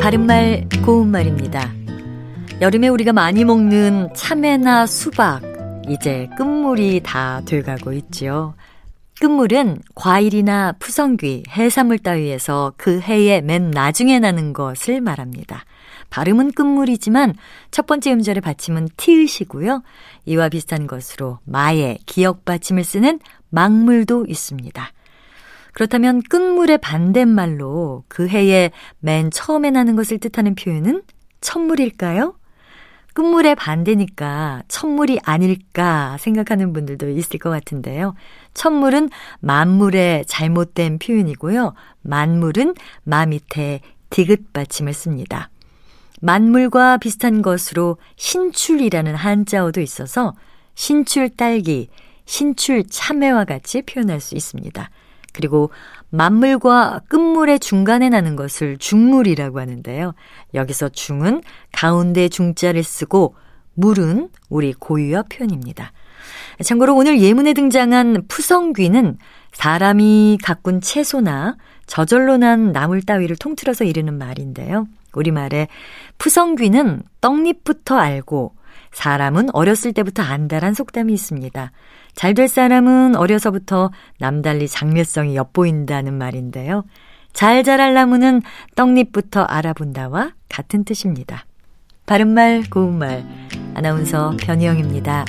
바른말 고운말입니다. 여름에 우리가 많이 먹는 참외나 수박, 이제 끝물이 다 돼가고 있지요. 끝물은 과일이나 푸성귀, 해산물 따위에서 그 해의 맨 나중에 나는 것을 말합니다. 발음은 끝물이지만 첫 번째 음절의 받침은 티읕이고요. 이와 비슷한 것으로 마에 기억 받침을 쓰는 막물도 있습니다. 그렇다면 끝물의 반대말로 그 해의 맨 처음에 나는 것을 뜻하는 표현은 첫물일까요? 끝물의 반대니까 첫물이 아닐까 생각하는 분들도 있을 것 같은데요. 첫물은 만물의 잘못된 표현이고요. 만물은 마 밑에 디귿 받침을 씁니다. 만물과 비슷한 것으로 신출이라는 한자어도 있어서 신출 딸기, 신출 참외와 같이 표현할 수 있습니다. 그리고 만물과 끝물의 중간에 나는 것을 중물이라고 하는데요. 여기서 중은 가운데 중자를 쓰고 물은 우리 고유어 표현입니다. 참고로 오늘 예문에 등장한 푸성귀는 사람이 가꾼 채소나 저절로 난 나물 따위를 통틀어서 이르는 말인데요. 우리말에 푸성귀는 떡잎부터 알고 사람은 어렸을 때부터 안다란 속담이 있습니다. 잘 될 사람은 어려서부터 남달리 장래성이 엿보인다는 말인데요. 잘 자랄 나무는 떡잎부터 알아본다와 같은 뜻입니다. 바른말 고운말 아나운서 변희영입니다.